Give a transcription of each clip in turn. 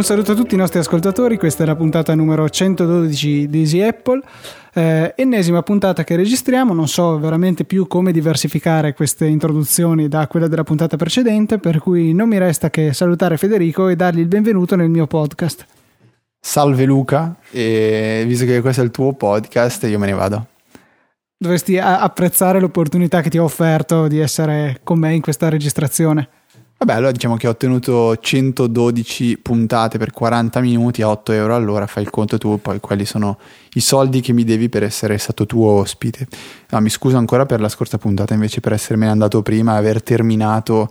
Un saluto a tutti i nostri ascoltatori, questa è la puntata numero 112 di Easy Apple, eh, ennesima puntata che registriamo, non so veramente più come diversificare queste introduzioni da quella della puntata precedente, per cui non mi resta che salutare Federico e dargli il benvenuto nel mio podcast. Salve Luca, e visto che questo è il tuo podcast io me ne vado. Dovresti apprezzare l'opportunità che ti ho offerto di essere con me in questa registrazione. Vabbè, allora diciamo che ho ottenuto 112 puntate per 40 minuti a 8 euro all'ora, fai il conto tu, poi quelli sono i soldi che mi devi per essere stato tuo ospite. No, mi scuso ancora per la scorsa puntata, invece per essermene andato prima e aver terminato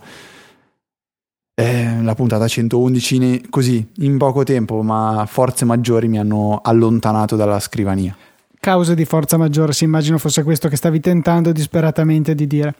eh, la puntata 111 così, in poco tempo, ma forze maggiori mi hanno allontanato dalla scrivania. Cause di forza maggiore, si immagino fosse questo che stavi tentando disperatamente di dire.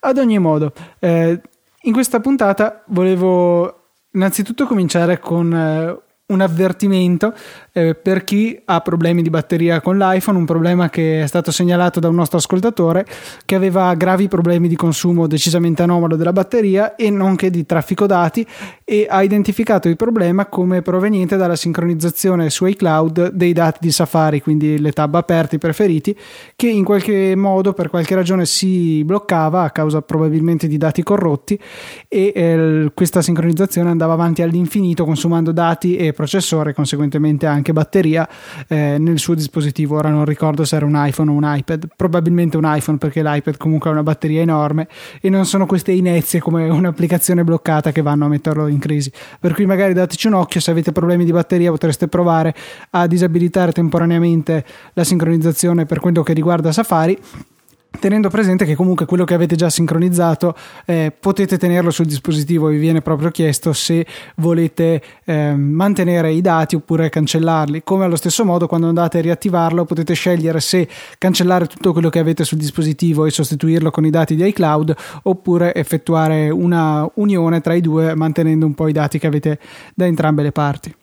Ad ogni modo, eh, in questa puntata volevo innanzitutto cominciare con eh, un avvertimento eh, per chi ha problemi di batteria con l'iPhone, un problema che è stato segnalato da un nostro ascoltatore che aveva gravi problemi di consumo decisamente anomalo della batteria e nonché di traffico dati e ha identificato il problema come proveniente dalla sincronizzazione su iCloud dei dati di Safari, quindi le tab aperte preferiti, che in qualche modo per qualche ragione si bloccava a causa probabilmente di dati corrotti e eh, questa sincronizzazione andava avanti all'infinito consumando dati e processore, conseguentemente anche batteria eh, nel suo dispositivo. Ora non ricordo se era un iPhone o un iPad, probabilmente un iPhone perché l'iPad comunque ha una batteria enorme e non sono queste inezie come un'applicazione bloccata che vanno a metterlo in crisi. Per cui magari dateci un occhio, se avete problemi di batteria potreste provare a disabilitare temporaneamente la sincronizzazione per quello che riguarda Safari tenendo presente che comunque quello che avete già sincronizzato eh, potete tenerlo sul dispositivo vi viene proprio chiesto se volete eh, mantenere i dati oppure cancellarli. Come allo stesso modo quando andate a riattivarlo potete scegliere se cancellare tutto quello che avete sul dispositivo e sostituirlo con i dati di iCloud oppure effettuare una unione tra i due mantenendo un po' i dati che avete da entrambe le parti.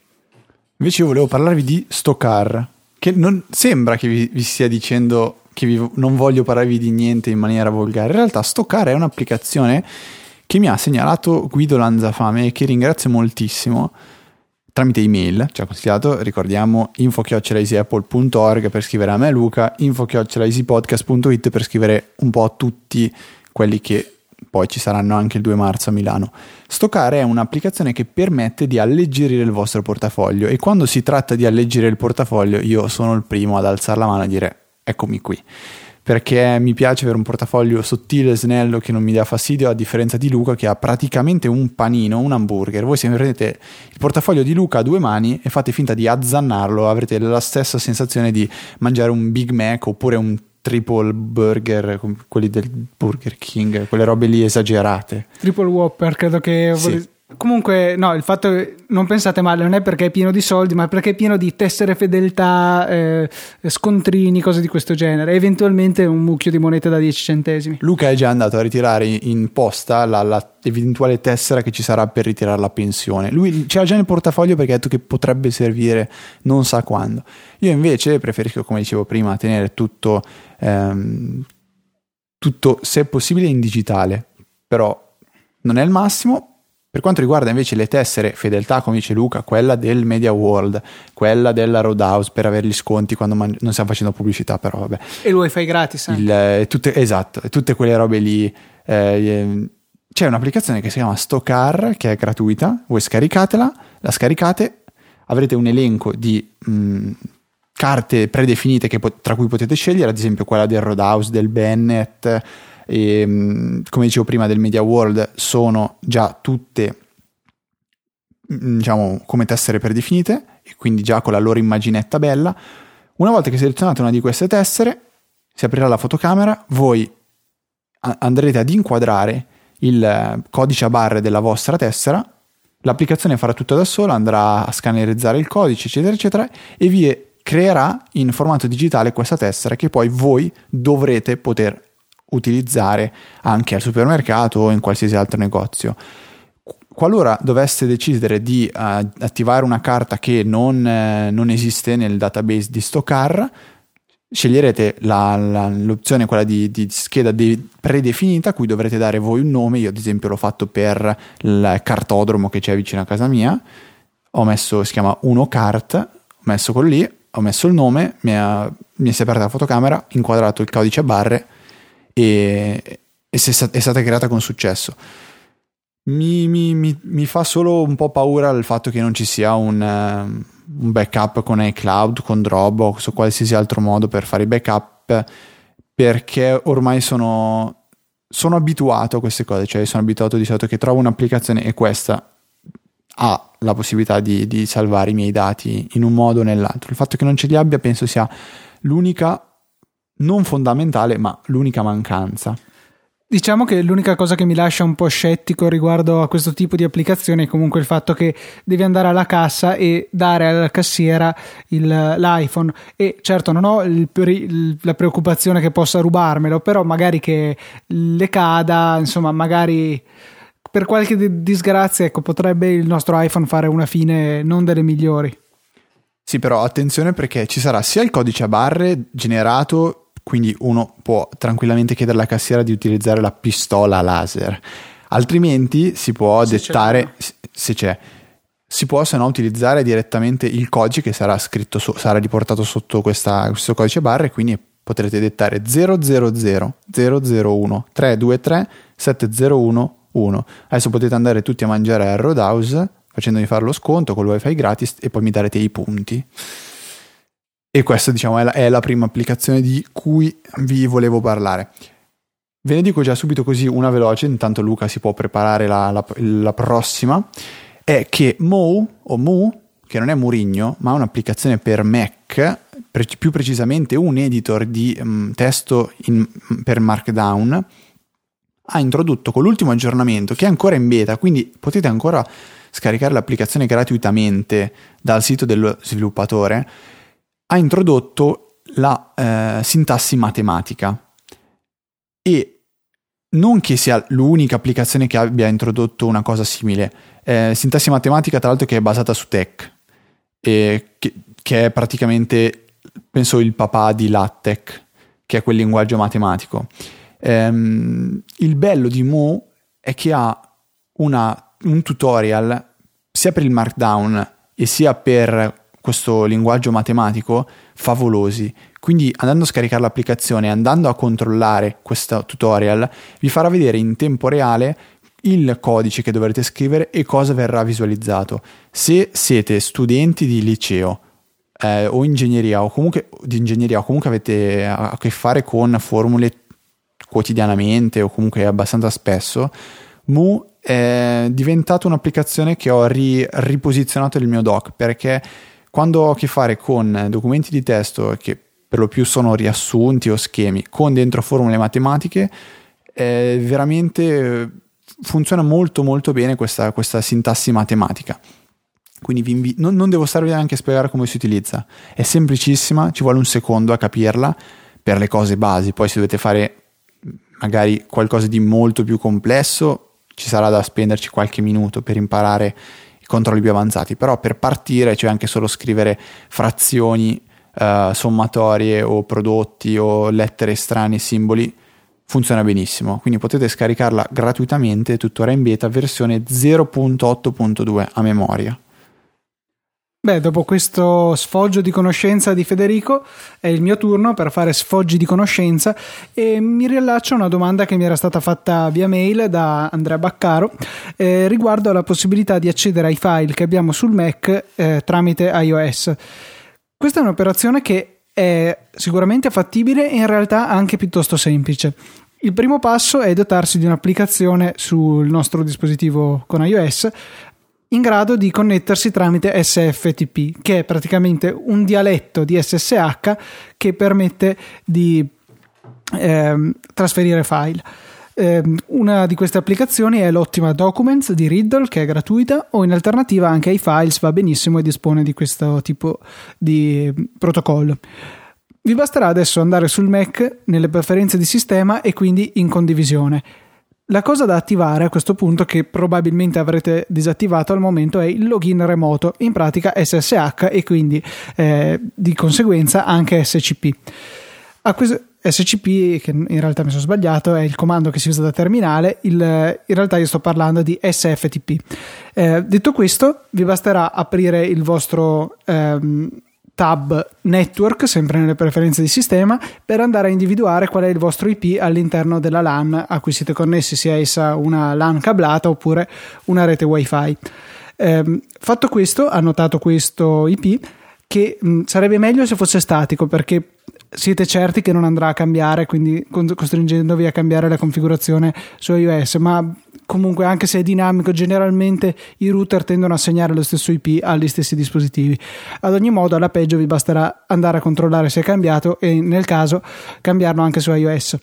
Invece io volevo parlarvi di Stocar che non sembra che vi, vi stia dicendo che vi, non voglio parlarvi di niente in maniera volgare. In realtà Stoccare è un'applicazione che mi ha segnalato Guido Lanzafame e che ringrazio moltissimo tramite email, ci ha consigliato, ricordiamo, info-easyapple.org per scrivere a me Luca, info-easypodcast.it per scrivere un po' a tutti quelli che poi ci saranno anche il 2 marzo a Milano. Stoccare è un'applicazione che permette di alleggerire il vostro portafoglio e quando si tratta di alleggerire il portafoglio io sono il primo ad alzare la mano e dire eccomi qui. Perché mi piace avere un portafoglio sottile e snello che non mi dà fastidio, a differenza di Luca che ha praticamente un panino, un hamburger. Voi se prendete il portafoglio di Luca a due mani e fate finta di azzannarlo, avrete la stessa sensazione di mangiare un Big Mac oppure un triple burger, quelli del Burger King, quelle robe lì esagerate. Triple Whopper, credo che... Sì. Comunque, no, il fatto che non pensate male, non è perché è pieno di soldi, ma perché è pieno di tessere fedeltà, eh, scontrini, cose di questo genere. Eventualmente un mucchio di monete da 10 centesimi. Luca è già andato a ritirare in posta la, la eventuale tessera che ci sarà per ritirare la pensione. Lui ce l'ha già nel portafoglio perché ha detto che potrebbe servire non sa quando. Io invece preferisco, come dicevo prima, tenere tutto, ehm, tutto se possibile in digitale, però non è il massimo per quanto riguarda invece le tessere fedeltà, come dice Luca, quella del Media World, quella della Roadhouse per avere gli sconti quando man- non stiamo facendo pubblicità, però vabbè. E il wifi gratis. Il, eh, tutte, esatto, tutte quelle robe lì. Eh, c'è un'applicazione che si chiama Stocar che è gratuita, voi scaricatela, la scaricate, avrete un elenco di mh, mm, carte predefinite pot- tra cui potete scegliere, ad esempio quella del Roadhouse, del Bennett e, ehm, come dicevo prima del Media World sono già tutte mm, diciamo come tessere predefinite e quindi già con la loro immaginetta bella. Una volta che selezionate una di queste tessere si aprirà la fotocamera voi andrete ad inquadrare il eh, codice a barre della vostra tessera. L'applicazione farà tutto da sola andrà a scannerizzare il codice eccetera eccetera e vi creerà in formato digitale questa tessera che poi voi dovrete poter utilizzare anche al supermercato o in qualsiasi altro negozio. qualora doveste decidere di uh, attivare una carta che non, eh, non, esiste nel database di Stocar, sceglierete la, la, l'opzione quella di, di scheda de- predefinita a cui dovrete dare voi un nome. Io ad esempio l'ho fatto per il cartodromo che c'è vicino a casa mia. Ho messo, si chiama Uno Cart, ho messo quello lì, ho messo il nome, mi, ha, mi si è aperta la fotocamera, inquadrato il codice a barre e, e è stata creata con successo. Mi, mi, mi, mi, fa solo un po' paura il fatto che non ci sia un, uh, un backup con iCloud, con Dropbox o qualsiasi altro modo per fare i backup perché ormai sono, sono abituato a queste cose, cioè sono abituato di solito che trovo un'applicazione e questa ha la possibilità di, di salvare i miei dati in un modo o nell'altro. Il fatto che non ce li abbia penso sia l'unica, non fondamentale, ma l'unica mancanza. Diciamo che l'unica cosa che mi lascia un po' scettico riguardo a questo tipo di applicazione è comunque il fatto che devi andare alla cassa e dare alla cassiera il, l'iPhone e certo non ho il, il, la preoccupazione che possa rubarmelo, però magari che le cada, insomma magari per qualche disgrazia ecco, potrebbe il nostro iPhone fare una fine non delle migliori. Sì, però attenzione perché ci sarà sia il codice a barre generato quindi uno può tranquillamente chiedere alla cassiera di utilizzare la pistola laser. Altrimenti si può se dettare, c'è. se c'è, si può se no utilizzare direttamente il codice che sarà scritto, so, sarà riportato sotto questa, questo codice barra e quindi potrete dettare 000 001 323 701 Adesso potete andare tutti a mangiare a Roadhouse facendomi fare lo sconto con il wifi gratis e poi mi darete i punti. E questa diciamo è la, è la prima applicazione di cui vi volevo parlare. Ve ne dico già subito così una veloce, intanto Luca si può preparare la, la, la prossima, è che Mo o Mu, che non è Murigno, ma è un'applicazione per Mac, pre- più precisamente un editor di um, testo in, per Markdown, ha introdotto con l'ultimo aggiornamento, che è ancora in beta, quindi potete ancora scaricare l'applicazione gratuitamente dal sito dello sviluppatore, ha introdotto la eh, sintassi matematica. E non che sia l'unica applicazione che abbia introdotto una cosa simile, eh, sintassi matematica tra l'altro che è basata su Tech, e che, che è praticamente, penso, il papà di LaTeX, che è quel linguaggio matematico. Ehm, il bello di Mu è che ha una, un tutorial sia per il Markdown e sia per questo linguaggio matematico favolosi. Quindi andando a scaricare l'applicazione, andando a controllare questo tutorial, vi farà vedere in tempo reale il codice che dovrete scrivere e cosa verrà visualizzato. Se siete studenti di liceo eh, o ingegneria o comunque di ingegneria o comunque avete a che fare con formule quotidianamente o comunque abbastanza spesso, Mu è diventata un'applicazione che ho ri- riposizionato nel mio doc perché quando ho a che fare con documenti di testo che per lo più sono riassunti o schemi con dentro formule matematiche, eh, veramente funziona molto molto bene questa, questa sintassi matematica. Quindi invi- non, non, devo starvi neanche a spiegare come si utilizza, è semplicissima, ci vuole un secondo a capirla per le cose basi, poi se dovete fare magari qualcosa di molto più complesso ci sarà da spenderci qualche minuto per imparare controlli più avanzati, però per partire, cioè anche solo scrivere frazioni, uh, sommatorie o prodotti o lettere strane, simboli, funziona benissimo. Quindi potete scaricarla gratuitamente, tuttora in beta, versione 0.8.2 a memoria. Beh, dopo questo sfoggio di conoscenza di Federico è il mio turno per fare sfoggi di conoscenza e mi riallaccio a una domanda che mi era stata fatta via mail da Andrea Baccaro eh, riguardo alla possibilità di accedere ai file che abbiamo sul Mac eh, tramite iOS. Questa è un'operazione che è sicuramente fattibile e in realtà anche piuttosto semplice. Il primo passo è dotarsi di un'applicazione sul nostro dispositivo con iOS in grado di connettersi tramite SFTP, che è praticamente un dialetto di SSH che permette di eh, trasferire file. Eh, una di queste applicazioni è l'ottima Documents di Riddle, che è gratuita, o in alternativa anche iFiles va benissimo e dispone di questo tipo di protocollo. Vi basterà adesso andare sul Mac nelle preferenze di sistema e quindi in condivisione La cosa da attivare a questo punto, che probabilmente avrete disattivato al momento, è il login remoto, in pratica SSH e quindi eh, di conseguenza anche SCP. Questo, SCP, che in realtà mi sono sbagliato, è il comando che si usa da terminale, il, in realtà io sto parlando di SFTP. Eh, detto questo, vi basterà aprire il vostro ehm, tab network, sempre nelle preferenze di sistema, per andare a individuare qual è il vostro IP all'interno della LAN a cui siete connessi, sia essa una LAN cablata oppure una rete WiFi. Eh, fatto questo, annotato questo IP, che mh, sarebbe meglio se fosse statico perché siete certi che non andrà a cambiare, quindi costringendovi a cambiare la configurazione su iOS, ma comunque anche se è dinamico, generalmente i router tendono a segnare lo stesso IP agli stessi dispositivi. Ad ogni modo, alla peggio vi basterà andare a controllare se è cambiato e nel caso cambiarlo anche su iOS.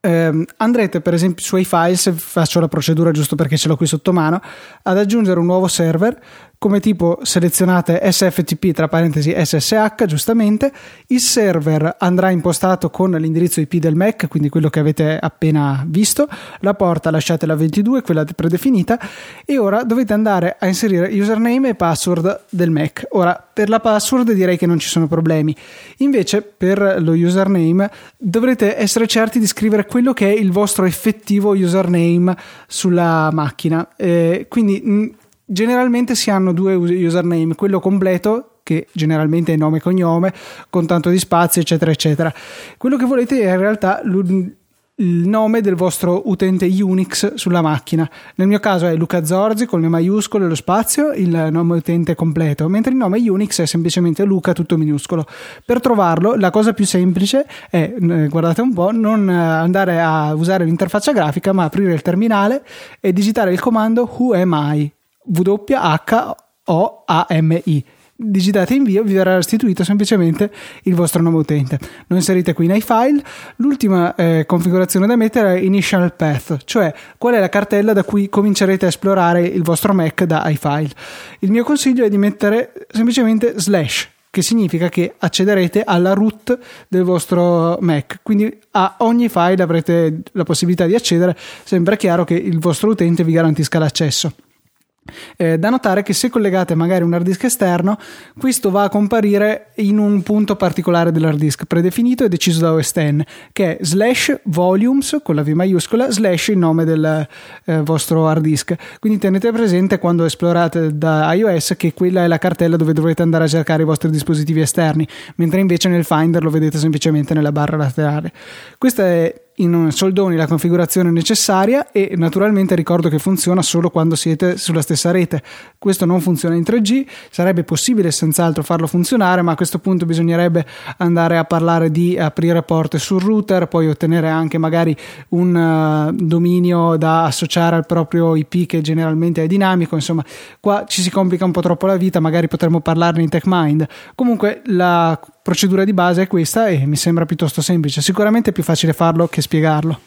Eh, andrete per esempio sui files, faccio la procedura giusto perché ce l'ho qui sotto mano, ad aggiungere un nuovo server come tipo selezionate SFTP tra parentesi SSH giustamente, il server andrà impostato con l'indirizzo IP del Mac, quindi quello che avete appena visto, la porta lasciate la 22, quella predefinita. E ora dovete andare a inserire username e password del Mac. Ora per la password direi che non ci sono problemi, invece per lo username dovrete essere certi di scrivere quello che è il vostro effettivo username sulla macchina, eh, quindi Generalmente si hanno due username, quello completo che generalmente è nome e cognome, con tanto di spazio, eccetera, eccetera. Quello che volete è in realtà il nome del vostro utente Unix sulla macchina. Nel mio caso è Luca Zorzi con le maiuscole e lo spazio, il nome utente completo, mentre il nome Unix è semplicemente Luca tutto minuscolo. Per trovarlo, la cosa più semplice è, guardate un po', non andare a usare l'interfaccia grafica, ma aprire il terminale e digitare il comando Who am I? W-H-O-A-M-I. Digitate invio vi verrà restituito semplicemente il vostro nome utente. Lo inserite qui nei file. L'ultima eh, configurazione da mettere è Initial Path, cioè qual è la cartella da cui comincerete a esplorare il vostro Mac da iFile. Il mio consiglio è di mettere semplicemente slash che significa che accederete alla root del vostro Mac. Quindi a ogni file avrete la possibilità di accedere, sempre chiaro che il vostro utente vi garantisca l'accesso. Eh, da notare che se collegate magari un hard disk esterno, questo va a comparire in un punto particolare dell'hard disk predefinito e deciso da OS X, che è slash volumes con la V maiuscola slash il nome del eh, vostro hard disk. Quindi tenete presente quando esplorate da iOS che quella è la cartella dove dovrete andare a cercare i vostri dispositivi esterni, mentre invece nel Finder lo vedete semplicemente nella barra laterale. Questa è in soldoni la configurazione necessaria e naturalmente ricordo che funziona solo quando siete sulla stessa rete. Questo non funziona in 3G, sarebbe possibile senz'altro farlo funzionare, ma a questo punto bisognerebbe andare a parlare di aprire porte sul router, poi ottenere anche magari un uh, dominio da associare al proprio IP che generalmente è dinamico, insomma, qua ci si complica un po' troppo la vita, magari potremmo parlarne in TechMind. Comunque la procedura di base è questa e mi sembra piuttosto semplice. Sicuramente è più facile farlo che spiegarlo.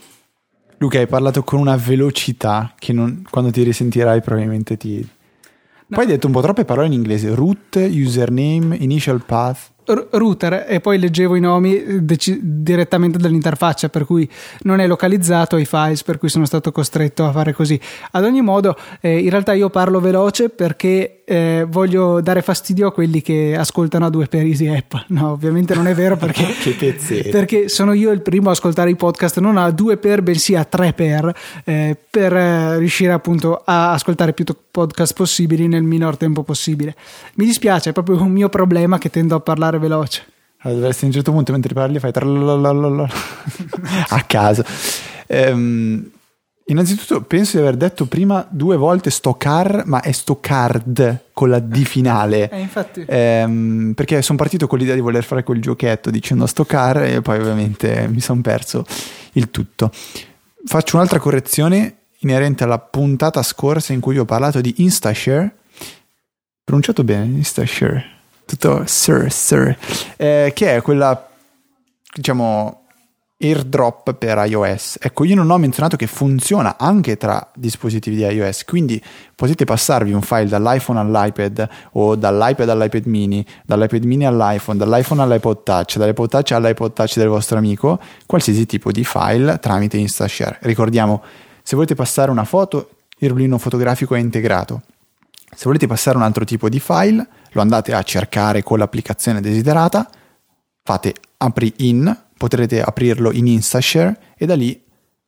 Luca, hai parlato con una velocità che non, quando ti risentirai probabilmente ti... No. Poi hai detto un po' troppe parole in inglese. Root, username, initial path router e poi leggevo i nomi eh, dec- direttamente dall'interfaccia per cui non è localizzato ai files per cui sono stato costretto a fare così. Ad ogni modo eh, in realtà io parlo veloce perché eh, voglio dare fastidio a quelli che ascoltano a due per Easy App. No ovviamente non è vero perché, perché sono io il primo a ascoltare i podcast non a due per bensì a tre per eh, per eh, riuscire appunto a ascoltare più podcast possibili nel minor tempo possibile. Mi dispiace è proprio un mio problema che tendo a parlare parlare veloce. Allora, dovresti a un certo punto mentre parli fai a caso. Ehm, innanzitutto penso di aver detto prima due volte Stockar, ma è Stockard con la D finale. Eh, infatti. Ehm, perché sono partito con l'idea di voler fare quel giochetto dicendo Stockar e poi ovviamente mi sono perso il tutto. Faccio un'altra correzione inerente alla puntata scorsa in cui ho parlato di InstaShare. Pronunciato bene, InstaShare tutto sir, sir, eh, che è quella, diciamo, airdrop per iOS. Ecco, io non ho menzionato che funziona anche tra dispositivi di iOS, quindi potete passarvi un file dall'iPhone all'iPad o dall'iPad all'iPad mini, dall'iPad mini all'iPhone, dall'iPhone all'iPod Touch, dall'iPod Touch all'iPod Touch del vostro amico, qualsiasi tipo di file tramite InstaShare. Ricordiamo Se volete passare una foto, il rullino fotografico è integrato. Se volete passare un altro tipo di file, lo andate a cercare con l'applicazione desiderata, fate apri in, potrete aprirlo in Instashare e da lì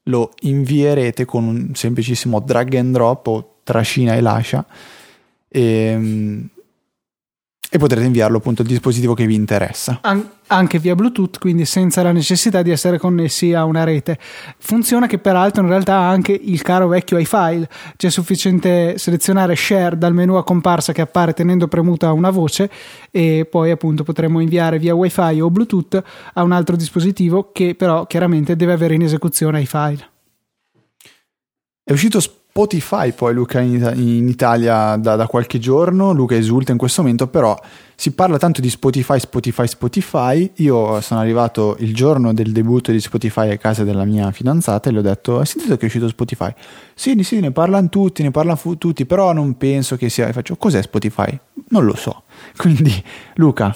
lo invierete con un semplicissimo drag and drop o trascina e lascia. E, e potrete inviarlo appunto al dispositivo che vi interessa. An- anche via Bluetooth, quindi senza la necessità di essere connessi a una rete. Funziona che peraltro in realtà ha anche il caro vecchio iFile, c'è sufficiente selezionare share dal menu a comparsa che appare tenendo premuta una voce e poi appunto potremo inviare via wifi o Bluetooth a un altro dispositivo che però chiaramente deve avere in esecuzione iFile. È uscito Spotify poi Luca in, in Italia da, da, qualche giorno, Luca esulta in questo momento, però si parla tanto di Spotify, Spotify, Spotify. Io sono arrivato il giorno del debutto di Spotify a casa della mia fidanzata e le ho detto, hai sentito che è uscito Spotify? Sì, sì, ne parlano tutti, ne parlano fu- tutti, però non penso che sia... Faccio, cos'è Spotify? Non lo so. Quindi, Luca,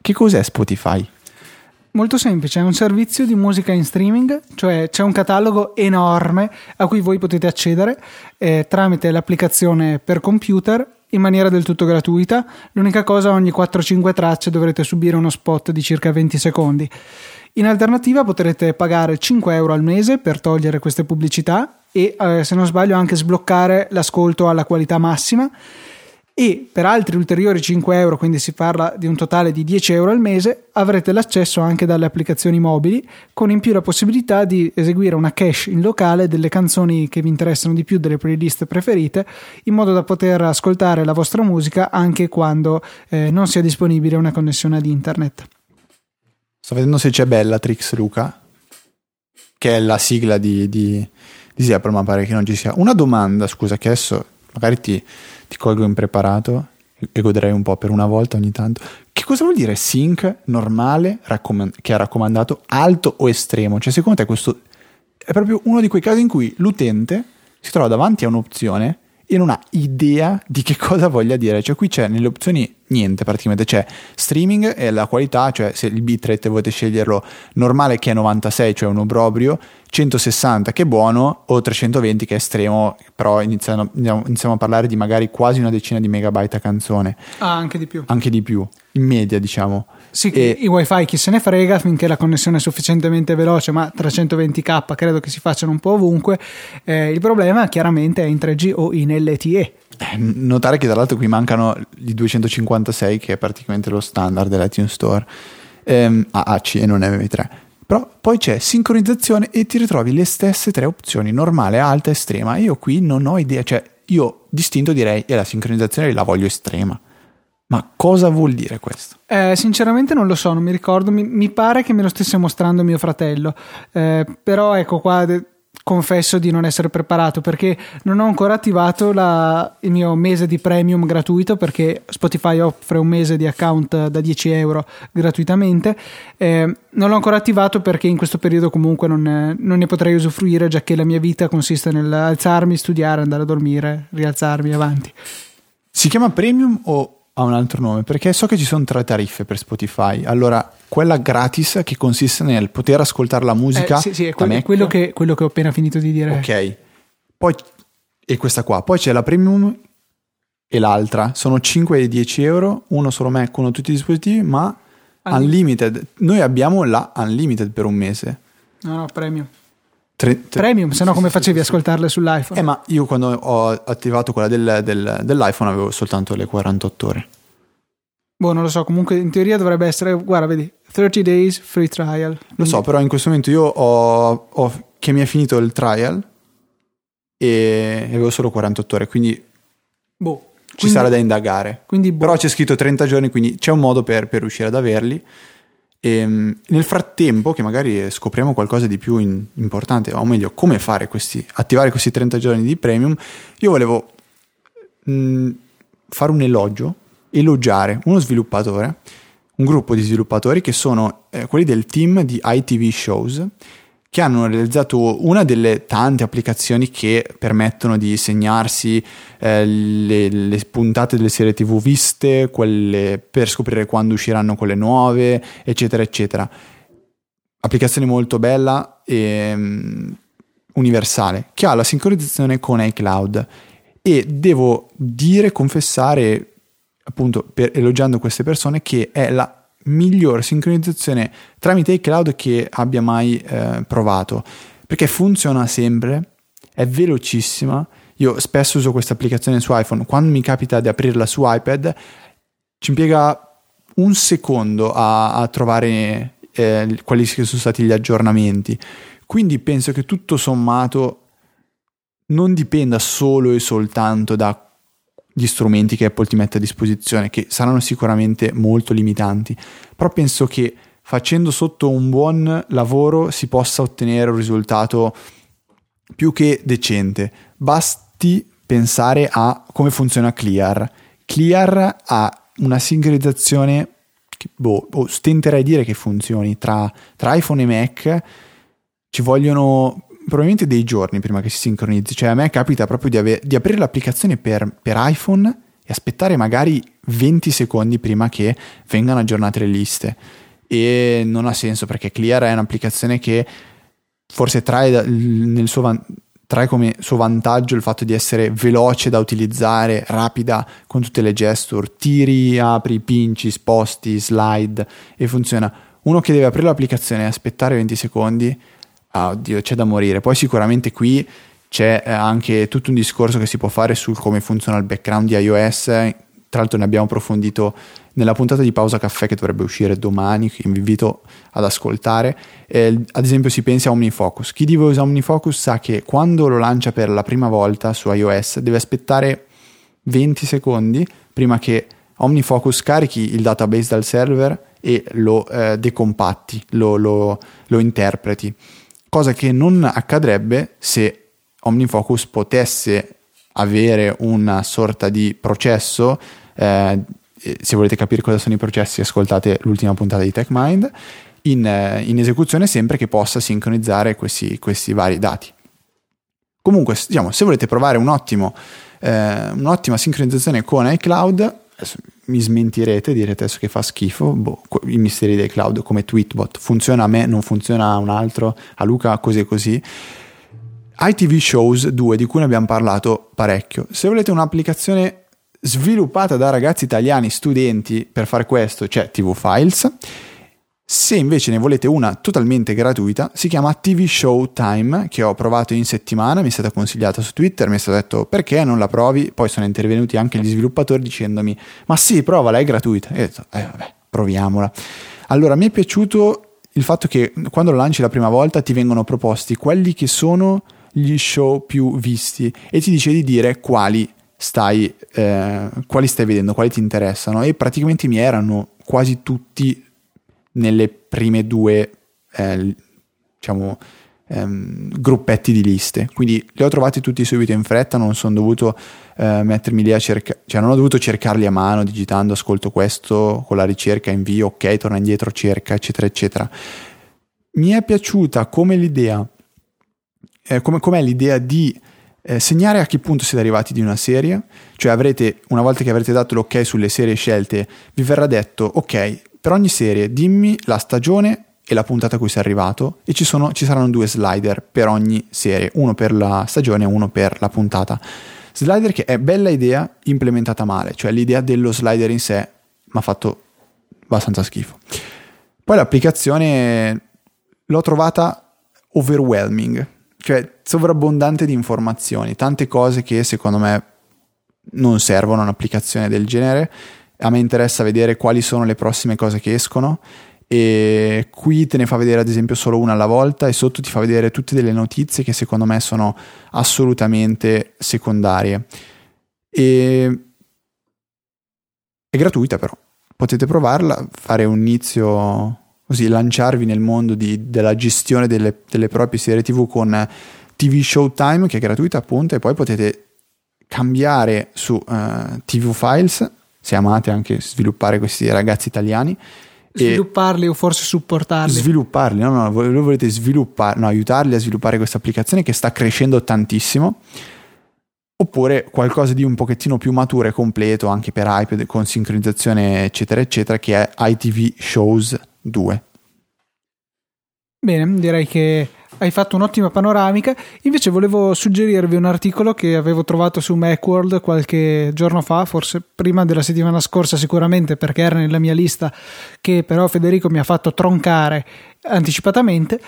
che cos'è Spotify? Molto semplice, è un servizio di musica in streaming, cioè c'è un catalogo enorme a cui voi potete accedere eh, tramite l'applicazione per computer in maniera del tutto gratuita. L'unica cosa, ogni 4-5 tracce dovrete subire uno spot di circa 20 secondi. In alternativa potrete pagare 5 euro al mese per togliere queste pubblicità e eh, se non sbaglio anche sbloccare l'ascolto alla qualità massima e per altri ulteriori 5 euro, quindi si parla di un totale di 10 euro al mese, avrete l'accesso anche dalle applicazioni mobili, con in più la possibilità di eseguire una cache in locale delle canzoni che vi interessano di più, delle playlist preferite, in modo da poter ascoltare la vostra musica anche quando eh, non sia disponibile una connessione ad internet. Sto vedendo se c'è Bellatrix Luca, che è la sigla di, di, di Siapro, ma pare che non ci sia. Una domanda, scusa, che adesso magari ti ti colgo impreparato e godrei un po' per una volta ogni tanto. Che cosa vuol dire sync normale raccomand- che ha raccomandato alto o estremo? Cioè, secondo te questo è proprio uno di quei casi in cui l'utente si trova davanti a un'opzione e non ha idea di che cosa voglia dire. Cioè, qui c'è nelle opzioni niente praticamente. C'è streaming e la qualità, cioè se il bitrate volete sceglierlo normale che è 96, cioè un obrobrio, 160 che è buono o 320 che è estremo, però iniziamo, iniziamo a parlare di magari quasi una decina di megabyte a canzone. Ah, anche di più. Anche di più, in media diciamo. Sì, e... i wifi chi se ne frega finché la connessione è sufficientemente veloce, ma 320k credo che si facciano un po' ovunque. Eh, il problema chiaramente è in 3G o in LTE. Eh, notare che dall'altro qui mancano i 256 che è praticamente lo standard dell'iTunes Store. Ehm, a AC e non MP3 però poi c'è sincronizzazione e ti ritrovi le stesse tre opzioni normale, alta, estrema. Io qui non ho idea cioè io distinto direi e la sincronizzazione la voglio estrema. Ma cosa vuol dire questo? Eh, sinceramente non lo so, non mi ricordo, mi, mi, pare che me lo stesse mostrando mio fratello, eh, però ecco qua de- confesso di non essere preparato perché non ho ancora attivato la, il mio mese di premium gratuito perché Spotify offre un mese di account da 10 euro gratuitamente. Eh, non l'ho ancora attivato perché in questo periodo comunque non, non ne potrei usufruire già che la mia vita consiste nell'alzarmi, studiare, andare a dormire, rialzarmi avanti. Si chiama premium o ha un altro nome perché so che ci sono tre tariffe per Spotify. Allora, quella gratis che consiste nel poter ascoltare la musica. Eh, sì, sì, è, que- è quello, che, quello, che, ho appena finito di dire. Ok, poi e questa qua. Poi c'è la premium e l'altra. Sono 5 e 10 euro, uno solo Mac, uno tutti i dispositivi, ma unlimited. Noi abbiamo la unlimited per un mese. No, no, premium. Tre, tre, Premium, se no come facevi a ascoltarle sull'iPhone? Eh, ma io quando ho attivato quella del, del, dell'iPhone avevo soltanto le 48 ore. Boh, non lo so, comunque in teoria dovrebbe essere, guarda, vedi, 30 days free trial. Quindi... Lo so, però in questo momento io ho, ho che mi è finito il trial e avevo solo 48 ore, quindi boh, ci quindi, sarà da indagare. Quindi, boh. Però c'è scritto 30 giorni, quindi c'è un modo per, per riuscire ad averli. E ehm, nel frattempo, che magari scopriamo qualcosa di più in, importante, o meglio, come fare questi, attivare questi 30 giorni di premium, io volevo mh, fare un elogio, elogiare uno sviluppatore, un gruppo di sviluppatori che sono eh, quelli del team di ITV Shows, che hanno realizzato una delle tante applicazioni che permettono di segnarsi eh, le, le, puntate delle serie tv viste, quelle per scoprire quando usciranno quelle nuove, eccetera, eccetera. Applicazione molto bella e mm, universale che ha la sincronizzazione con iCloud e devo dire, confessare, appunto, per, elogiando queste persone, che è la miglior sincronizzazione tramite iCloud che abbia mai eh, provato perché funziona sempre, è velocissima. Io spesso uso questa applicazione su iPhone, quando mi capita di aprirla su iPad ci impiega un secondo a, a trovare eh, quali sono stati gli aggiornamenti. Quindi penso che tutto sommato non dipenda solo e soltanto dagli strumenti che Apple ti mette a disposizione, che saranno sicuramente molto limitanti, però penso che facendo sotto un buon lavoro si possa ottenere un risultato più che decente. Basti pensare a come funziona Clear. Clear ha una sincronizzazione che boh, boh, stenterei a dire che funzioni tra, tra iPhone e Mac. Ci vogliono probabilmente dei giorni prima che si sincronizzi. Cioè, a me capita proprio di, ave- di aprire l'applicazione per, per, iPhone e aspettare magari 20 secondi prima che vengano aggiornate le liste e non ha senso perché Clear è un'applicazione che forse trae, suo trae come suo vantaggio il fatto di essere veloce da utilizzare, rapida con tutte le gesture, tiri, apri, pinci, sposti, slide e funziona. Uno che deve aprire l'applicazione e aspettare 20 secondi, ah, oddio, c'è da morire. Poi sicuramente qui c'è eh, anche tutto un discorso che si può fare su come funziona il background di iOS. Tra l'altro ne abbiamo approfondito nella puntata di Pausa Caffè che dovrebbe uscire domani, che vi invito ad ascoltare, eh, ad esempio si pensa a OmniFocus. Chi di voi usa OmniFocus sa che quando lo lancia per la prima volta su iOS deve aspettare 20 secondi prima che OmniFocus carichi il database dal server e lo eh, decompatti, lo, lo, lo interpreti, cosa che non accadrebbe se OmniFocus potesse avere una sorta di processo eh, se volete capire cosa sono i processi, ascoltate l'ultima puntata di TechMind, in, eh, in esecuzione sempre che possa sincronizzare questi, questi vari dati. Comunque, diciamo, se volete provare un ottimo, eh, un'ottima sincronizzazione con iCloud, mi smentirete, direte adesso che fa schifo, boh, i misteri dei cloud come Tweetbot, funziona a me, non funziona a un altro, a Luca così e così. ITV Shows 2 di cui ne abbiamo parlato parecchio. Se volete un'applicazione sviluppata da ragazzi italiani studenti per fare questo, cioè TV Files. Se invece ne volete una totalmente gratuita, si chiama TV Show Time, che ho provato in settimana, mi è stata consigliata su Twitter, mi è stato detto perché non la provi, poi sono intervenuti anche gli sviluppatori dicendomi ma sì, provala, è gratuita. E ho detto, eh vabbè, proviamola. Allora, mi è piaciuto il fatto che quando lo lanci la prima volta ti vengono proposti quelli che sono gli show più visti e ti dice di dire quali stai, eh, quali stai vedendo, quali ti interessano e praticamente mi erano quasi tutti nelle prime due eh, diciamo ehm, gruppetti di liste. Quindi li ho trovati tutti subito in fretta non sono dovuto eh, mettermi lì a cercare cioè non ho dovuto cercarli a mano digitando ascolto questo con la ricerca invio ok torna indietro cerca eccetera eccetera. Mi è piaciuta come l'idea eh, come, com'è l'idea di eh, segnare a che punto siete arrivati di una serie, cioè avrete, una volta che avrete dato l'ok sulle serie scelte, vi verrà detto ok, per ogni serie dimmi la stagione e la puntata a cui sei arrivato e ci, sono, ci saranno due slider per ogni serie, uno per la stagione e uno per la puntata. Slider che è bella idea implementata male, cioè l'idea dello slider in sé mi ha fatto abbastanza schifo. Poi l'applicazione l'ho trovata overwhelming, cioè sovrabbondante di informazioni, tante cose che secondo me non servono a un'applicazione del genere. A me interessa vedere quali sono le prossime cose che escono e qui te ne fa vedere ad esempio solo una alla volta e sotto ti fa vedere tutte delle notizie che secondo me sono assolutamente secondarie. E... È gratuita però, potete provarla, fare un inizio così lanciarvi nel mondo di, della gestione delle, delle, proprie serie TV con TV Showtime che è gratuita appunto e poi potete cambiare su uh, eh, TV Files se amate anche sviluppare questi ragazzi italiani svilupparli o forse supportarli svilupparli no no voi volete sviluppare no aiutarli a sviluppare questa applicazione che sta crescendo tantissimo oppure qualcosa di un pochettino più maturo e completo anche per iPad con sincronizzazione eccetera eccetera che è ITV Shows 2. Bene, direi che hai fatto un'ottima panoramica. Invece volevo suggerirvi un articolo che avevo trovato su Macworld qualche giorno fa, forse prima della settimana scorsa sicuramente perché era nella mia lista che però Federico mi ha fatto troncare anticipatamente.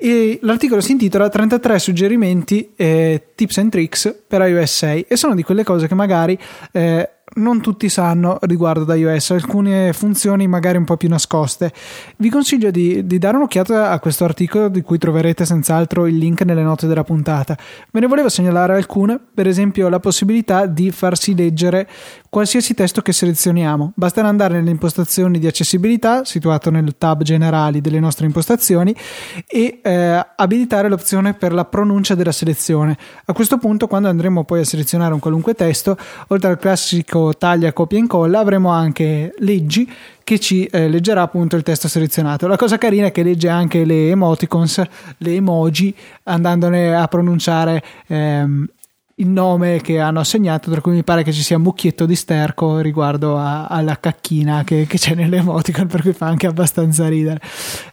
E l'articolo si intitola 33 suggerimenti eh, tips and tricks per iOS 6 e sono di quelle cose che magari eh, non tutti sanno riguardo ad iOS, alcune funzioni magari un po' più nascoste. Vi consiglio di, di, dare un'occhiata a questo articolo di cui troverete senz'altro il link nelle note della puntata. Ve ne volevo segnalare alcune, per esempio la possibilità di farsi leggere qualsiasi testo che selezioniamo. Basterà andare nelle impostazioni di accessibilità, situato nel tab generali delle nostre impostazioni, e eh, abilitare l'opzione per la pronuncia della selezione. A questo punto, quando andremo poi a selezionare un qualunque testo, oltre al classico taglia, copia e incolla, avremo anche leggi che ci eh, leggerà appunto il testo selezionato. La cosa carina è che legge anche le emoticons, le emoji, andandone a pronunciare ehm, il nome che hanno assegnato, tra cui mi pare che ci sia un mucchietto di sterco riguardo a, alla cacchina che, che, c'è nell'emoticon, per cui fa anche abbastanza ridere.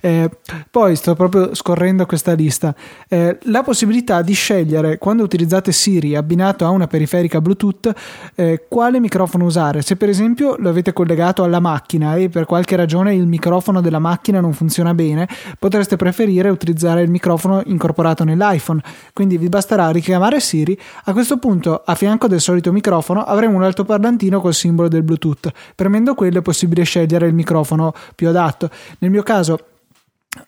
Eh, poi sto proprio scorrendo questa lista. Eh, la possibilità di scegliere quando utilizzate Siri abbinato a una periferica Bluetooth eh, quale microfono usare. Se per esempio lo avete collegato alla macchina e per qualche ragione il microfono della macchina non funziona bene, potreste preferire utilizzare il microfono incorporato nell'iPhone. Quindi vi basterà richiamare Siri a questo punto, a fianco del solito microfono, avremo un altoparlantino col simbolo del Bluetooth. Premendo quello è possibile scegliere il microfono più adatto. Nel mio caso,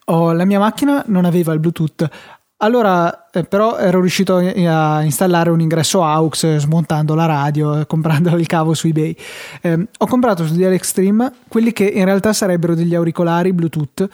oh, la mia macchina non aveva il Bluetooth. Allora, eh, però ero riuscito a installare un ingresso AUX eh, smontando la radio, eh, comprando il cavo su eBay. Eh, ho comprato su DL Extreme quelli che in realtà sarebbero degli auricolari Bluetooth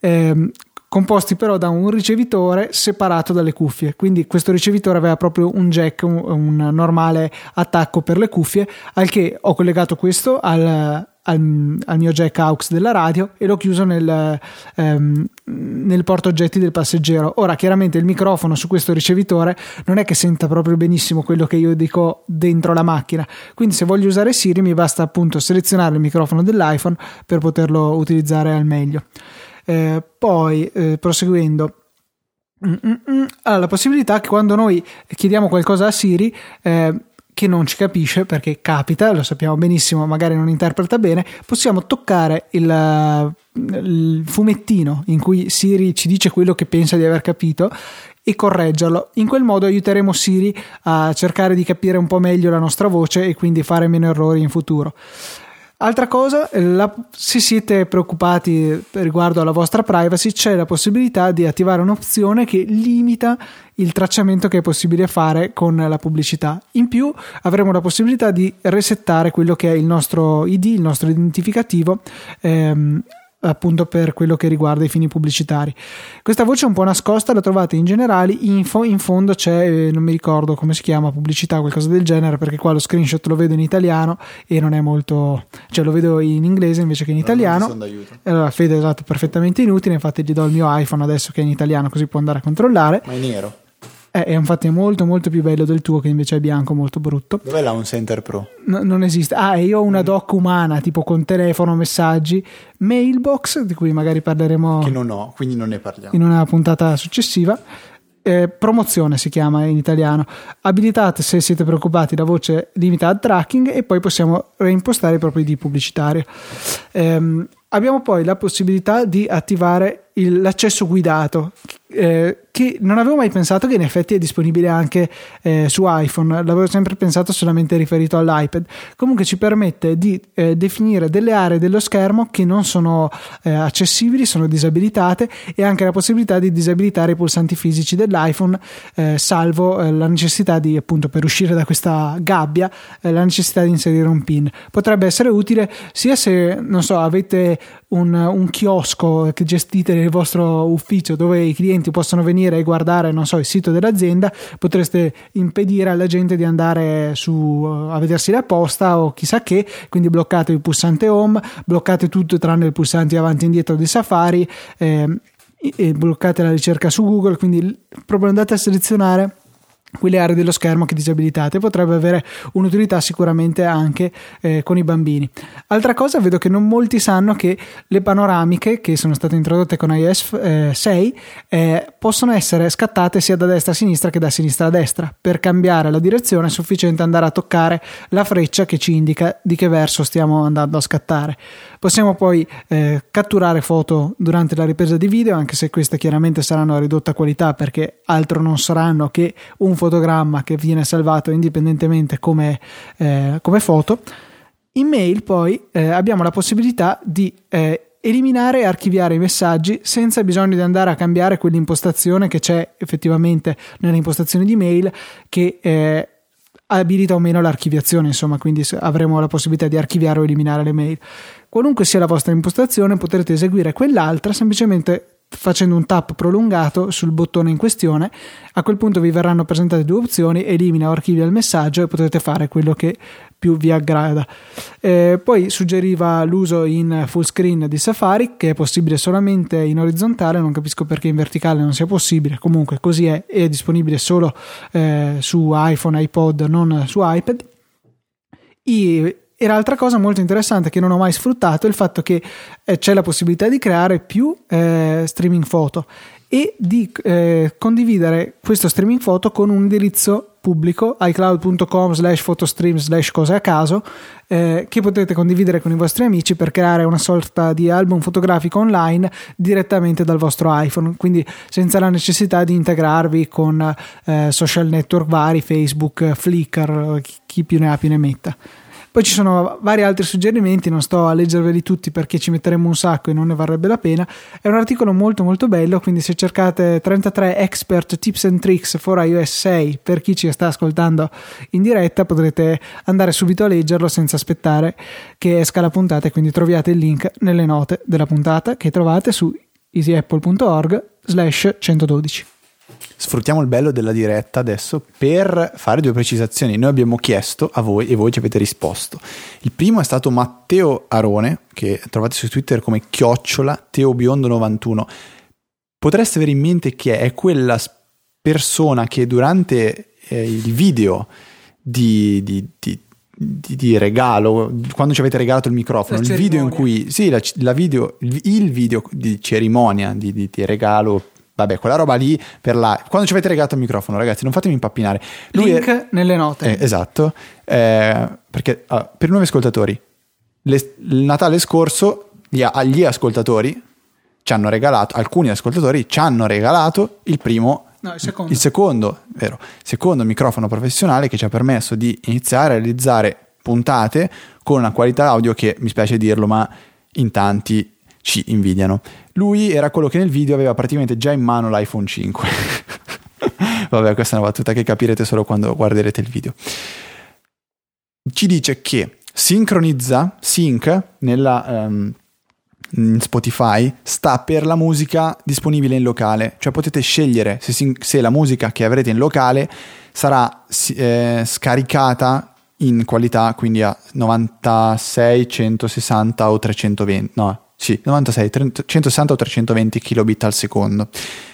ehm, composti però da un ricevitore separato dalle cuffie. Quindi questo ricevitore aveva proprio un jack, un, un normale attacco per le cuffie, al che ho collegato questo al, al, al, mio jack AUX della radio e l'ho chiuso nel, ehm, nel porta oggetti del passeggero. Ora, chiaramente il microfono su questo ricevitore non è che senta proprio benissimo quello che io dico dentro la macchina. Quindi, se voglio usare Siri, mi basta appunto selezionare il microfono dell'iPhone per poterlo utilizzare al meglio. Eh, poi, eh, proseguendo, mm, mm, mm, allora, la possibilità che quando noi chiediamo qualcosa a Siri, eh, che non ci capisce perché capita, lo sappiamo benissimo, magari non interpreta bene, possiamo toccare il, il, fumettino in cui Siri ci dice quello che pensa di aver capito e correggerlo. In quel modo aiuteremo Siri a cercare di capire un po' meglio la nostra voce e quindi fare meno errori in futuro. Altra cosa, la, se siete preoccupati riguardo alla vostra privacy, c'è la possibilità di attivare un'opzione che limita il tracciamento che è possibile fare con la pubblicità. In più avremo la possibilità di resettare quello che è il nostro ID, il nostro identificativo. Ehm, appunto per quello che riguarda i fini pubblicitari. Questa voce un po' nascosta la trovate in generali, info, in fondo c'è, eh, non mi ricordo come si chiama, pubblicità, qualcosa del genere, perché qua lo screenshot lo vedo in italiano e non è molto, cioè lo vedo in inglese invece che in italiano. Allora, Fede, esatto, perfettamente inutile, infatti gli do il mio iPhone adesso che è in italiano così può andare a controllare. Ma è nero. Eh, è infatti molto molto più bello del tuo che invece è bianco molto brutto. Dov'è la un Center Pro? No, non esiste. Ah, io ho una doc umana tipo con telefono, messaggi, mailbox di cui magari parleremo. Che non ho, quindi non ne parliamo. In una puntata successiva. Eh, promozione si chiama in italiano. Abilitate se siete preoccupati la voce limita al tracking e poi possiamo reimpostare i propri ID pubblicitari. Eh, abbiamo poi la possibilità di attivare il, l'accesso guidato eh, che non avevo mai pensato che in effetti è disponibile anche eh, su iPhone, l'avevo sempre pensato solamente riferito all'iPad. Comunque ci permette di eh, definire delle aree dello schermo che non sono eh, accessibili, sono disabilitate e anche la possibilità di disabilitare i pulsanti fisici dell'iPhone, eh, salvo la necessità di, appunto, per uscire da questa gabbia, la necessità di inserire un PIN. Potrebbe essere utile sia se, non so, avete un, un chiosco che gestite nel vostro ufficio dove i clienti possono venire e guardare, non so, il sito dell'azienda, potreste impedire alla gente di andare su a vedersi la posta o chissà che, quindi bloccate il pulsante home, bloccate tutto tranne il pulsante avanti e indietro di Safari eh, e bloccate la ricerca su Google, quindi proprio andate a selezionare quelle aree dello schermo che disabilitate potrebbe avere un'utilità sicuramente anche eh, con i bambini. Altra cosa vedo che non molti sanno che le panoramiche che sono state introdotte con iOS eh, 6 eh, possono essere scattate sia da destra a sinistra che da sinistra a destra. Per cambiare la direzione è sufficiente andare a toccare la freccia che ci indica di che verso stiamo andando a scattare possiamo poi eh, catturare foto durante la ripresa di video anche se queste chiaramente saranno a ridotta qualità perché altro non saranno che un fotogramma che viene salvato indipendentemente come, eh, come foto. In mail poi eh, abbiamo la possibilità di eh, eliminare e archiviare i messaggi senza bisogno di andare a cambiare quell'impostazione che c'è effettivamente nelle impostazioni di mail che eh, abilita o meno l'archiviazione, insomma, quindi avremo la possibilità di archiviare o eliminare le mail. Qualunque sia la vostra impostazione, potrete eseguire quell'altra semplicemente facendo un tap prolungato sul bottone in questione. A quel punto vi verranno presentate due opzioni: elimina o archivia il messaggio e potete fare quello che più vi aggrada. Eh, poi suggeriva l'uso in full screen di Safari, che è possibile solamente in orizzontale. Non capisco perché in verticale non sia possibile. Comunque, così è, è disponibile solo eh, su iPhone, iPod, non su iPad. I e l'altra cosa molto interessante che non ho mai sfruttato è il fatto che eh, c'è la possibilità di creare più eh, streaming foto e di eh, condividere questo streaming foto con un indirizzo pubblico iCloud.com slash photostream slash cose a caso eh, che potete condividere con i vostri amici per creare una sorta di album fotografico online direttamente dal vostro iPhone. Quindi senza la necessità di integrarvi con eh, social network vari Facebook, Flickr chi più ne ha più ne metta poi ci sono vari altri suggerimenti, non sto a leggerveli tutti perché ci metteremo un sacco e non ne varrebbe la pena. È un articolo molto molto bello, quindi se cercate 33 expert tips and tricks for iOS 6 per chi ci sta ascoltando in diretta potrete andare subito a leggerlo senza aspettare che esca la puntata e quindi troviate il link nelle note della puntata che trovate su easyapple.org slash 112. Sfruttiamo il bello della diretta adesso per fare due precisazioni. Noi abbiamo chiesto a voi e voi ci avete risposto. Il primo è stato Matteo Arone, che trovate su Twitter come chiocciola teobiondo91. Potreste avere in mente che è quella persona che durante eh, il video di, di, di di, di, regalo, quando ci avete regalato il microfono, il video in cui, sì, la, la video, il, il, video di cerimonia di, di, di regalo Vabbè, quella roba lì per la... Quando ci avete regalato il microfono, ragazzi, non fatemi impappinare. Lui Link è... nelle note. Eh, esatto. Eh, perché uh, per i nuovi ascoltatori, le... il Natale scorso gli, agli ascoltatori ci hanno regalato, alcuni ascoltatori ci hanno regalato il primo No, il secondo. Il secondo, vero, secondo microfono professionale che ci ha permesso di iniziare a realizzare puntate con una qualità audio che, mi spiace dirlo, ma in tanti ci invidiano. Lui era quello che nel video aveva praticamente già in mano l'iPhone 5. Vabbè, questa è una battuta che capirete solo quando guarderete il video. Ci dice che sincronizza, sync, nella, um, in Spotify sta per la musica disponibile in locale, cioè potete scegliere se, se la musica che avrete in locale sarà eh, scaricata in qualità quindi a 96, 160 o 320, no, sì, 96, 30, 160 o 320 kilobit al secondo.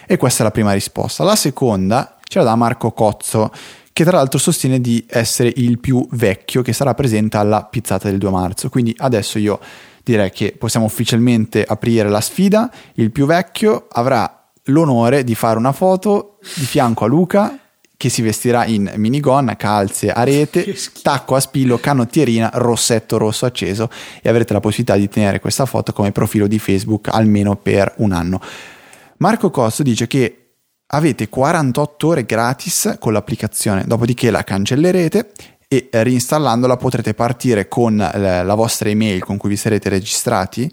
E questa è la prima risposta. La seconda ce la dà Marco Cozzo, che tra l'altro sostiene di essere il più vecchio che sarà presente alla pizzata del 2 marzo. Quindi adesso io direi che possiamo ufficialmente aprire la sfida. Il più vecchio avrà l'onore di fare una foto di fianco a Luca che si vestirà in minigonna, calze a rete, tacco a spillo, canottierina, rossetto rosso acceso e avrete la possibilità di tenere questa foto come profilo di Facebook almeno per un anno. Marco Costo dice che avete 48 ore gratis con l'applicazione, dopodiché la cancellerete e reinstallandola potrete partire con la vostra email con cui vi sarete registrati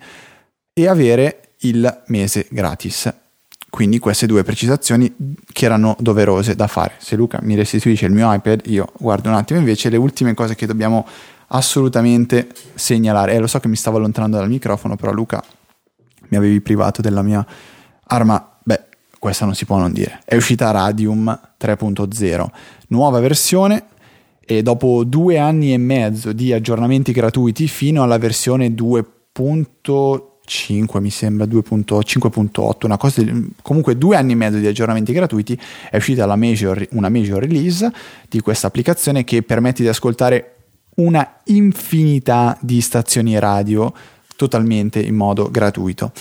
e avere il mese gratis. Quindi queste due precisazioni che erano doverose da fare. Se Luca mi restituisce il mio iPad, io guardo un attimo invece le ultime cose che dobbiamo assolutamente segnalare. Eh, lo so che mi stavo allontanando dal microfono, però Luca mi avevi privato della mia arma. Beh, questa non si può non dire. È uscita Radium 3.0, nuova versione e dopo due anni e mezzo di aggiornamenti gratuiti fino alla versione 2.0 5 mi sembra 2.5.8 una cosa di- comunque due anni e mezzo di aggiornamenti gratuiti è uscita major, una major release di questa applicazione che permette di ascoltare una infinità di stazioni radio totalmente in modo gratuito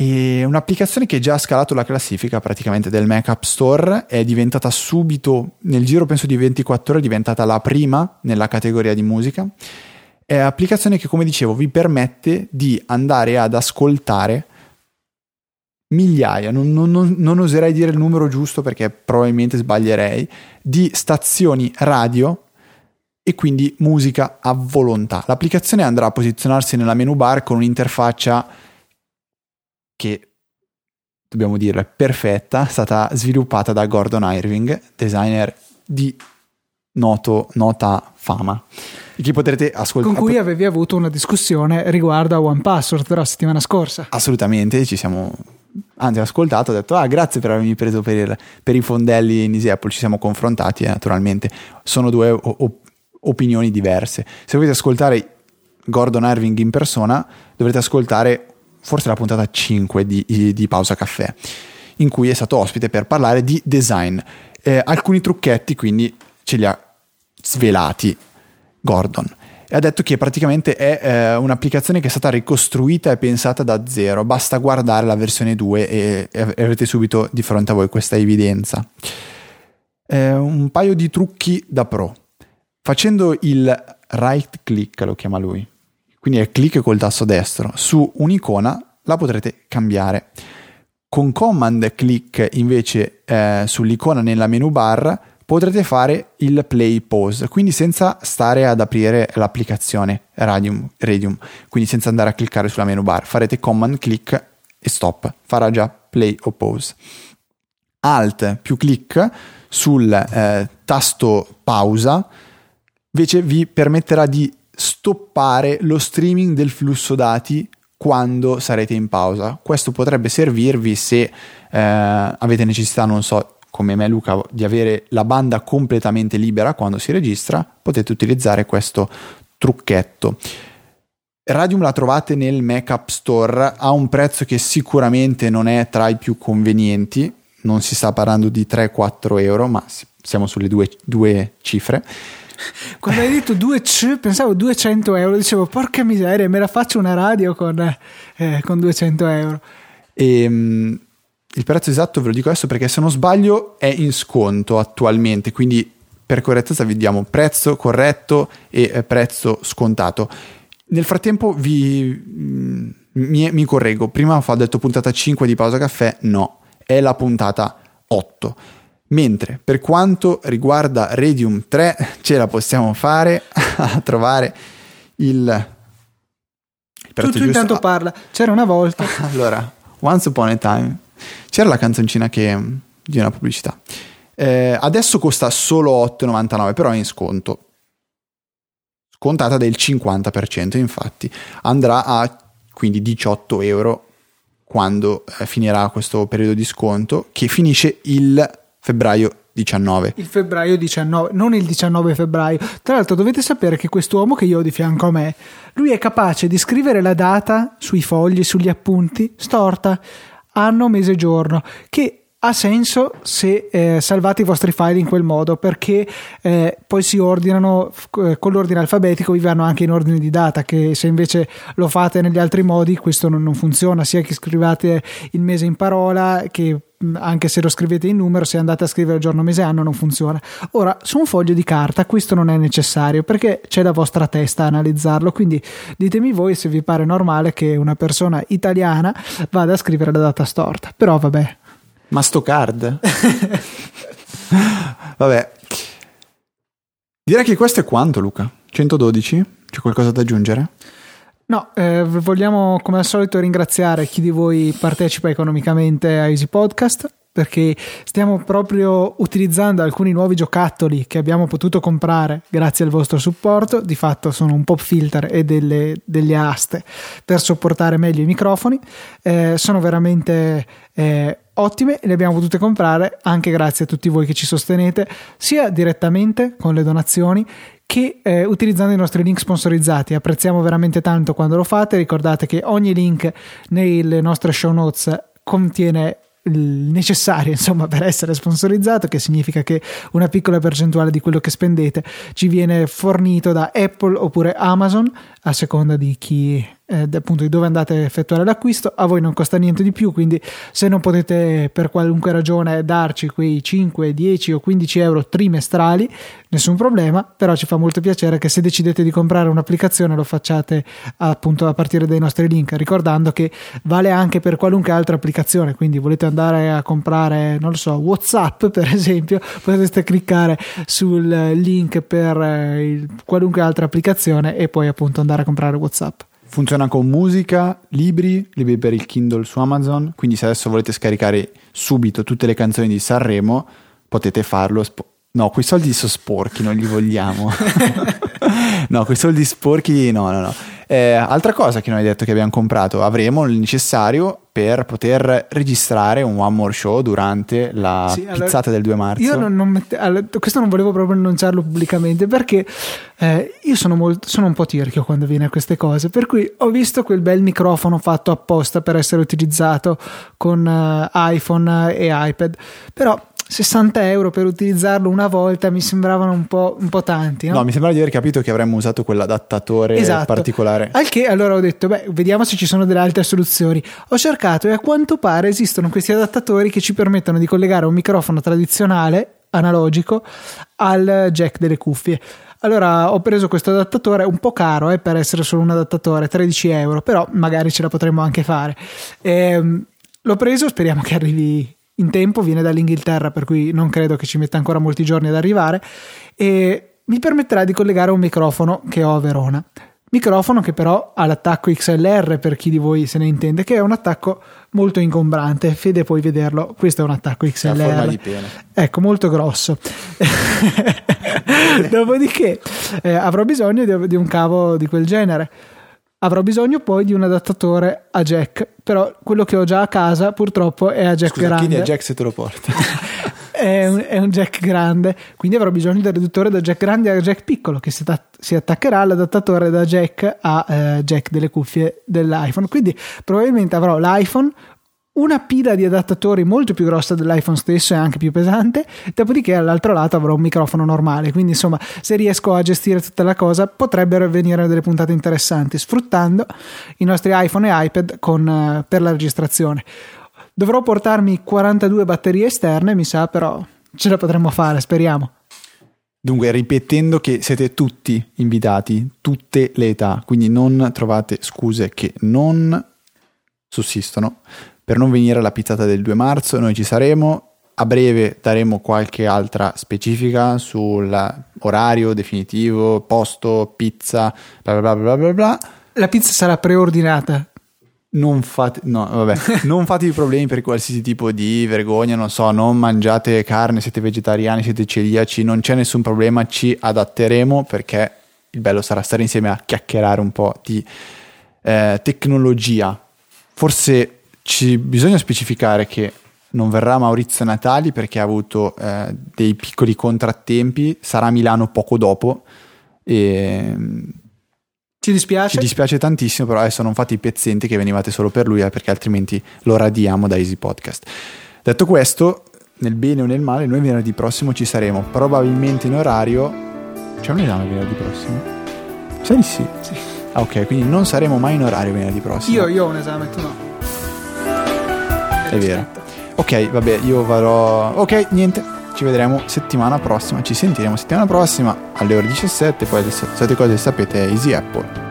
è un'applicazione che già ha scalato la classifica praticamente del Mac App Store, è diventata subito, nel giro penso di 24 ore, è diventata la prima nella categoria di musica. È un'applicazione che, come dicevo, vi permette di andare ad ascoltare migliaia, non, non, non, non oserei dire il numero giusto perché probabilmente sbaglierei, di stazioni radio e quindi musica a volontà. L'applicazione andrà a posizionarsi nella menu bar con un'interfaccia che dobbiamo dire perfetta, è stata sviluppata da Gordon Irving, designer di noto, nota fama, che potrete ascoltare. Con cui avevi avuto una discussione riguardo a One Password, però settimana scorsa. Assolutamente, ci siamo anzi ho ascoltato, ho detto ah grazie per avermi preso per, il, per i fondelli in Easy Apple, ci siamo confrontati eh, naturalmente, sono due o- opinioni diverse. Se volete ascoltare Gordon Irving in persona, dovrete ascoltare forse la puntata 5 di, di Pausa Caffè, in cui è stato ospite per parlare di design. Eh, alcuni trucchetti quindi ce li ha svelati Gordon e ha detto che praticamente è eh, un'applicazione che è stata ricostruita e pensata da zero, basta guardare la versione 2 e, e avrete subito di fronte a voi questa evidenza. Eh, un paio di trucchi da pro. Facendo il right click, lo chiama lui, quindi è clic col tasto destro su un'icona, la potrete cambiare. Con command click invece eh, sull'icona nella menu bar potrete fare il play pause, quindi senza stare ad aprire l'applicazione Radium, Radium, quindi senza andare a cliccare sulla menu bar, farete command click e stop, farà già play o pause. Alt più click sul eh, tasto pausa invece vi permetterà di stoppare lo streaming del flusso dati quando sarete in pausa. Questo potrebbe servirvi se eh, avete necessità, non so, come me Luca, di avere la banda completamente libera quando si registra, potete utilizzare questo trucchetto. Radium la trovate nel Mac App Store a un prezzo che sicuramente non è tra i più convenienti, non si sta parlando di 3-4 euro, ma siamo sulle due, due cifre. Quando hai detto 2 c pensavo 200 euro, dicevo porca miseria, me la faccio una radio con, eh, con 200 euro. E, um, il prezzo esatto ve lo dico adesso perché se non sbaglio è in sconto attualmente, quindi per correttezza vi diamo prezzo corretto e eh, prezzo scontato. Nel frattempo vi, mm, mi, mi correggo, prima ho detto puntata 5 di pausa caffè, no, è la puntata 8 Mentre per quanto riguarda Radium 3 ce la possiamo fare a trovare il... il tu, tu intanto parla, c'era una volta. allora, Once Upon a Time, c'era la canzoncina che, di una pubblicità. Eh, adesso costa solo 8,99, però è in sconto. Scontata del 50%, infatti. Andrà a quindi 18 euro quando eh, finirà questo periodo di sconto, che finisce il febbraio 19. Il febbraio 19, non il 19 febbraio. Tra l'altro dovete sapere che quest'uomo che io ho di fianco a me, lui è capace di scrivere la data sui fogli, sugli appunti, storta, anno, mese, giorno, che ha senso se eh, salvate i vostri file in quel modo perché eh, poi si ordinano eh, con l'ordine alfabetico vi vanno anche in ordine di data che se invece lo fate negli altri modi questo non, non funziona sia che scrivate il mese in parola che anche se lo scrivete in numero, se andate a scrivere giorno, mese, anno, non funziona. Ora, su un foglio di carta questo non è necessario perché c'è la vostra testa a analizzarlo, quindi ditemi voi se vi pare normale che una persona italiana vada a scrivere la data storta. Però vabbè. Mastocard. vabbè. Direi che questo è quanto, Luca? 112? C'è qualcosa da aggiungere? No, eh, vogliamo come al solito ringraziare chi di voi partecipa economicamente a Easy Podcast. perché stiamo proprio utilizzando alcuni nuovi giocattoli che abbiamo potuto comprare grazie al vostro supporto. Di fatto sono un pop filter e delle, delle aste per sopportare meglio i microfoni. Eh, sono veramente eh, ottime e le abbiamo potute comprare anche grazie a tutti voi che ci sostenete, sia direttamente con le donazioni che eh, utilizzando i nostri link sponsorizzati. Apprezziamo veramente tanto quando lo fate. Ricordate che ogni link nelle nostre show notes contiene il necessario insomma per essere sponsorizzato che significa che una piccola percentuale di quello che spendete ci viene fornito da Apple oppure Amazon a seconda di chi eh, appunto di dove andate a effettuare l'acquisto. A voi non costa niente di più quindi se non potete per qualunque ragione darci quei 5 10 o 15 euro trimestrali nessun problema però ci fa molto piacere che se decidete di comprare un'applicazione lo facciate appunto a partire dai nostri link ricordando che vale anche per qualunque altra applicazione. Quindi volete andare a comprare non lo so whatsapp per esempio potreste cliccare sul link per eh, qualunque altra applicazione e poi appunto andare a comprare whatsapp Funziona con musica, libri, libri per il Kindle su Amazon, quindi se adesso volete scaricare subito tutte le canzoni di Sanremo, potete farlo. No, quei soldi sono sporchi, non li vogliamo. no, quei soldi sporchi no, no, no. Eh, altra cosa che non hai detto che abbiamo comprato, avremo il necessario per poter registrare un One More Show durante la sì, allora, pizzata del 2 marzo. Io non, non mette, allora, questo non volevo proprio annunciarlo pubblicamente perché eh, io sono, molto, sono un po' tirchio quando viene a queste cose, per cui ho visto quel bel microfono fatto apposta per essere utilizzato con uh, iPhone e iPad, però 60 euro per utilizzarlo una volta mi sembravano un po', un po tanti. No? no? mi sembrava di aver capito che avremmo usato quell'adattatore esatto. particolare. Al che allora ho detto, beh, vediamo se ci sono delle altre soluzioni. Ho cercato e a quanto pare esistono questi adattatori che ci permettono di collegare un microfono tradizionale analogico al jack delle cuffie. Allora ho preso questo adattatore un po' caro eh, per essere solo un adattatore, 13 euro, però magari ce la potremmo anche fare. Ehm, l'ho preso, speriamo che arrivi in tempo, viene dall'Inghilterra, per cui non credo che ci metta ancora molti giorni ad arrivare e mi permetterà di collegare un microfono che ho a Verona. Microfono che però ha l'attacco XLR per chi di voi se ne intende, che è un attacco molto ingombrante. Fede, puoi vederlo. Questo è un attacco XLR. Ecco, molto grosso. Dopodiché eh, avrò bisogno di, di un cavo di quel genere Avrò bisogno poi di un adattatore a jack, però quello che ho già a casa purtroppo è a jack Scusa, grande. Chiedi a jack se te lo porta. è, un, è, un, jack grande, quindi avrò bisogno del riduttore da jack grande a jack piccolo che si, ta- si attaccherà all'adattatore da jack a eh, jack delle cuffie dell'iPhone. Quindi probabilmente avrò l'iPhone una pila di adattatori molto più grossa dell'iPhone stesso e anche più pesante, dopodiché all'altro lato avrò un microfono normale, quindi insomma se riesco a gestire tutta la cosa potrebbero venire delle puntate interessanti sfruttando i nostri iPhone e iPad con, uh, per la registrazione. Dovrò portarmi 42 batterie esterne, mi sa, però ce la potremmo fare, speriamo. Dunque, ripetendo che siete tutti invitati, tutte le età, quindi non trovate scuse che non sussistono per non venire alla pizzata del 2 marzo. Noi ci saremo. A breve daremo qualche altra specifica sull'orario definitivo, posto, pizza, bla bla bla bla bla. La pizza sarà preordinata. Non fate, no, vabbè, non fatevi problemi per qualsiasi tipo di vergogna, non so, non mangiate carne, siete vegetariani, siete celiaci, non c'è nessun problema, ci adatteremo perché il bello sarà stare insieme a chiacchierare un po' di eh, tecnologia. Forse ci, bisogna specificare che non verrà Maurizio Natali perché ha avuto eh, dei piccoli contrattempi, sarà a Milano poco dopo e ci dispiace. Ci dispiace tantissimo, però adesso non fate i pezzenti che venivate solo per lui, eh, perché altrimenti lo radiamo da Easy Podcast. Detto questo, nel bene o nel male, noi venerdì prossimo ci saremo, probabilmente in orario. C'è un esame venerdì prossimo? Sai di sì. sì. Ah, ok, quindi non saremo mai in orario venerdì prossimo. Io, io ho un esame, tu no. È vero. Ok, vabbè, io farò... Ok, niente. Ci vedremo settimana prossima. Ci sentiremo settimana prossima alle ore 17. Poi le solite cose sapete, Easy Apple.